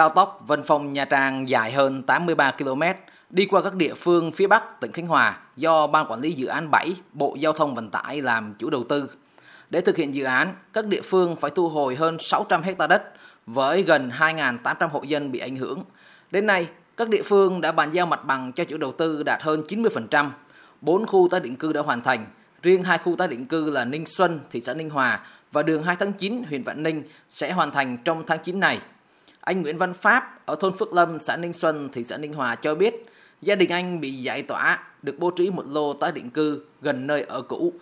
cao tốc Vân Phong Nha Trang dài hơn 83 km đi qua các địa phương phía Bắc tỉnh Khánh Hòa do Ban Quản lý Dự án 7 Bộ Giao thông Vận tải làm chủ đầu tư. Để thực hiện dự án, các địa phương phải thu hồi hơn 600 hecta đất với gần 2.800 hộ dân bị ảnh hưởng. Đến nay, các địa phương đã bàn giao mặt bằng cho chủ đầu tư đạt hơn 90%. 4 khu tái định cư đã hoàn thành, riêng hai khu tái định cư là Ninh Xuân, thị xã Ninh Hòa và đường 2 tháng 9, huyện Vạn Ninh sẽ hoàn thành trong tháng 9 này. Anh Nguyễn Văn Pháp ở thôn Phước Lâm, xã Ninh Xuân, thị xã Ninh Hòa cho biết, gia đình anh bị giải tỏa, được bố trí một lô tái định cư gần nơi ở cũ.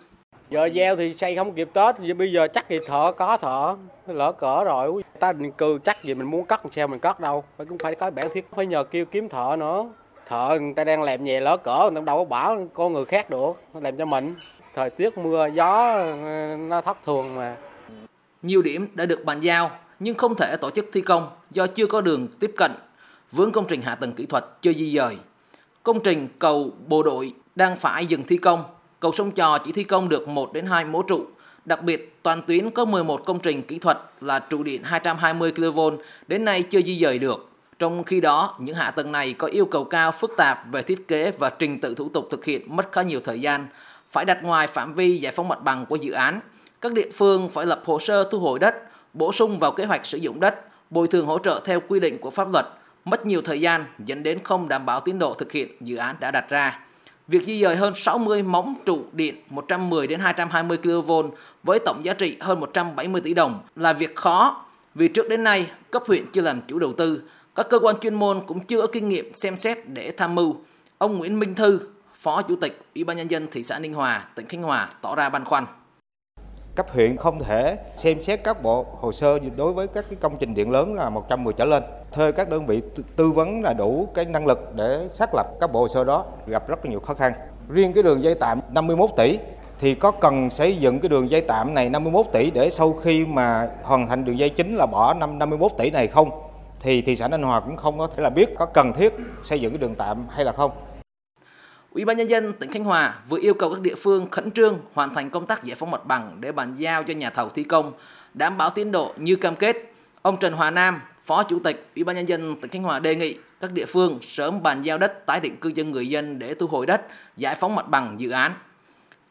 Giờ gieo thì xây không kịp Tết, giờ bây giờ chắc thì thợ có thợ, lỡ cỡ rồi. Ta định cư chắc gì mình muốn cắt sao mình cắt đâu, phải cũng phải có bản thiết, phải nhờ kêu kiếm thợ nữa. Thợ người ta đang làm về lỡ cỡ, người ta đâu có bảo con người khác được, làm cho mình. Thời tiết mưa gió nó thất thường mà. Nhiều điểm đã được bàn giao nhưng không thể tổ chức thi công do chưa có đường tiếp cận, vướng công trình hạ tầng kỹ thuật chưa di dời. Công trình cầu bộ đội đang phải dừng thi công, cầu sông Trò chỉ thi công được 1 đến 2 mố trụ. Đặc biệt, toàn tuyến có 11 công trình kỹ thuật là trụ điện 220 kV đến nay chưa di dời được. Trong khi đó, những hạ tầng này có yêu cầu cao phức tạp về thiết kế và trình tự thủ tục thực hiện mất khá nhiều thời gian, phải đặt ngoài phạm vi giải phóng mặt bằng của dự án. Các địa phương phải lập hồ sơ thu hồi đất, bổ sung vào kế hoạch sử dụng đất, bồi thường hỗ trợ theo quy định của pháp luật, mất nhiều thời gian dẫn đến không đảm bảo tiến độ thực hiện dự án đã đặt ra. Việc di dời hơn 60 móng trụ điện 110 đến 220 kV với tổng giá trị hơn 170 tỷ đồng là việc khó vì trước đến nay cấp huyện chưa làm chủ đầu tư, các cơ quan chuyên môn cũng chưa có kinh nghiệm xem xét để tham mưu. Ông Nguyễn Minh Thư, Phó Chủ tịch Ủy ban nhân dân thị xã Ninh Hòa, tỉnh Khánh Hòa tỏ ra băn khoăn cấp huyện không thể xem xét các bộ hồ sơ đối với các cái công trình điện lớn là 110 trở lên. Thuê các đơn vị tư vấn là đủ cái năng lực để xác lập các bộ hồ sơ đó, gặp rất là nhiều khó khăn. Riêng cái đường dây tạm 51 tỷ thì có cần xây dựng cái đường dây tạm này 51 tỷ để sau khi mà hoàn thành đường dây chính là bỏ năm 51 tỷ này không? Thì thị xã Ninh Hòa cũng không có thể là biết có cần thiết xây dựng cái đường tạm hay là không. Ủy ban nhân dân tỉnh Khánh Hòa vừa yêu cầu các địa phương khẩn trương hoàn thành công tác giải phóng mặt bằng để bàn giao cho nhà thầu thi công, đảm bảo tiến độ như cam kết. Ông Trần Hòa Nam, Phó Chủ tịch Ủy ban nhân dân tỉnh Khánh Hòa đề nghị các địa phương sớm bàn giao đất tái định cư cho người dân để thu hồi đất, giải phóng mặt bằng dự án.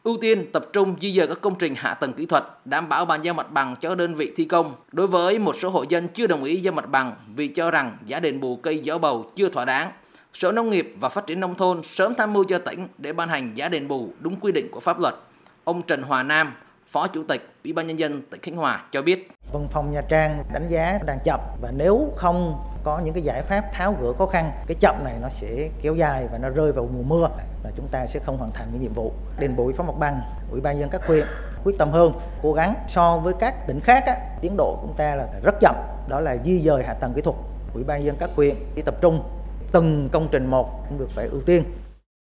Ưu tiên tập trung di dời các công trình hạ tầng kỹ thuật, đảm bảo bàn giao mặt bằng cho đơn vị thi công. Đối với một số hộ dân chưa đồng ý giao mặt bằng vì cho rằng giá đền bù cây gió bầu chưa thỏa đáng, Sở Nông nghiệp và Phát triển Nông thôn sớm tham mưu cho tỉnh để ban hành giá đền bù đúng quy định của pháp luật. Ông Trần Hòa Nam, Phó Chủ tịch Ủy ban Nhân dân tỉnh Khánh Hòa cho biết. Vân Phong Nha Trang đánh giá đang chậm và nếu không có những cái giải pháp tháo gỡ khó khăn, cái chậm này nó sẽ kéo dài và nó rơi vào mùa mưa là chúng ta sẽ không hoàn thành cái nhiệm vụ. Đền bù phóng mặt bằng, Ủy ban dân các huyện quyết tâm hơn, cố gắng so với các tỉnh khác á, tiến độ của chúng ta là rất chậm, đó là di dời hạ tầng kỹ thuật. Ủy ban dân các huyện đi tập trung từng công trình một cũng được phải ưu tiên.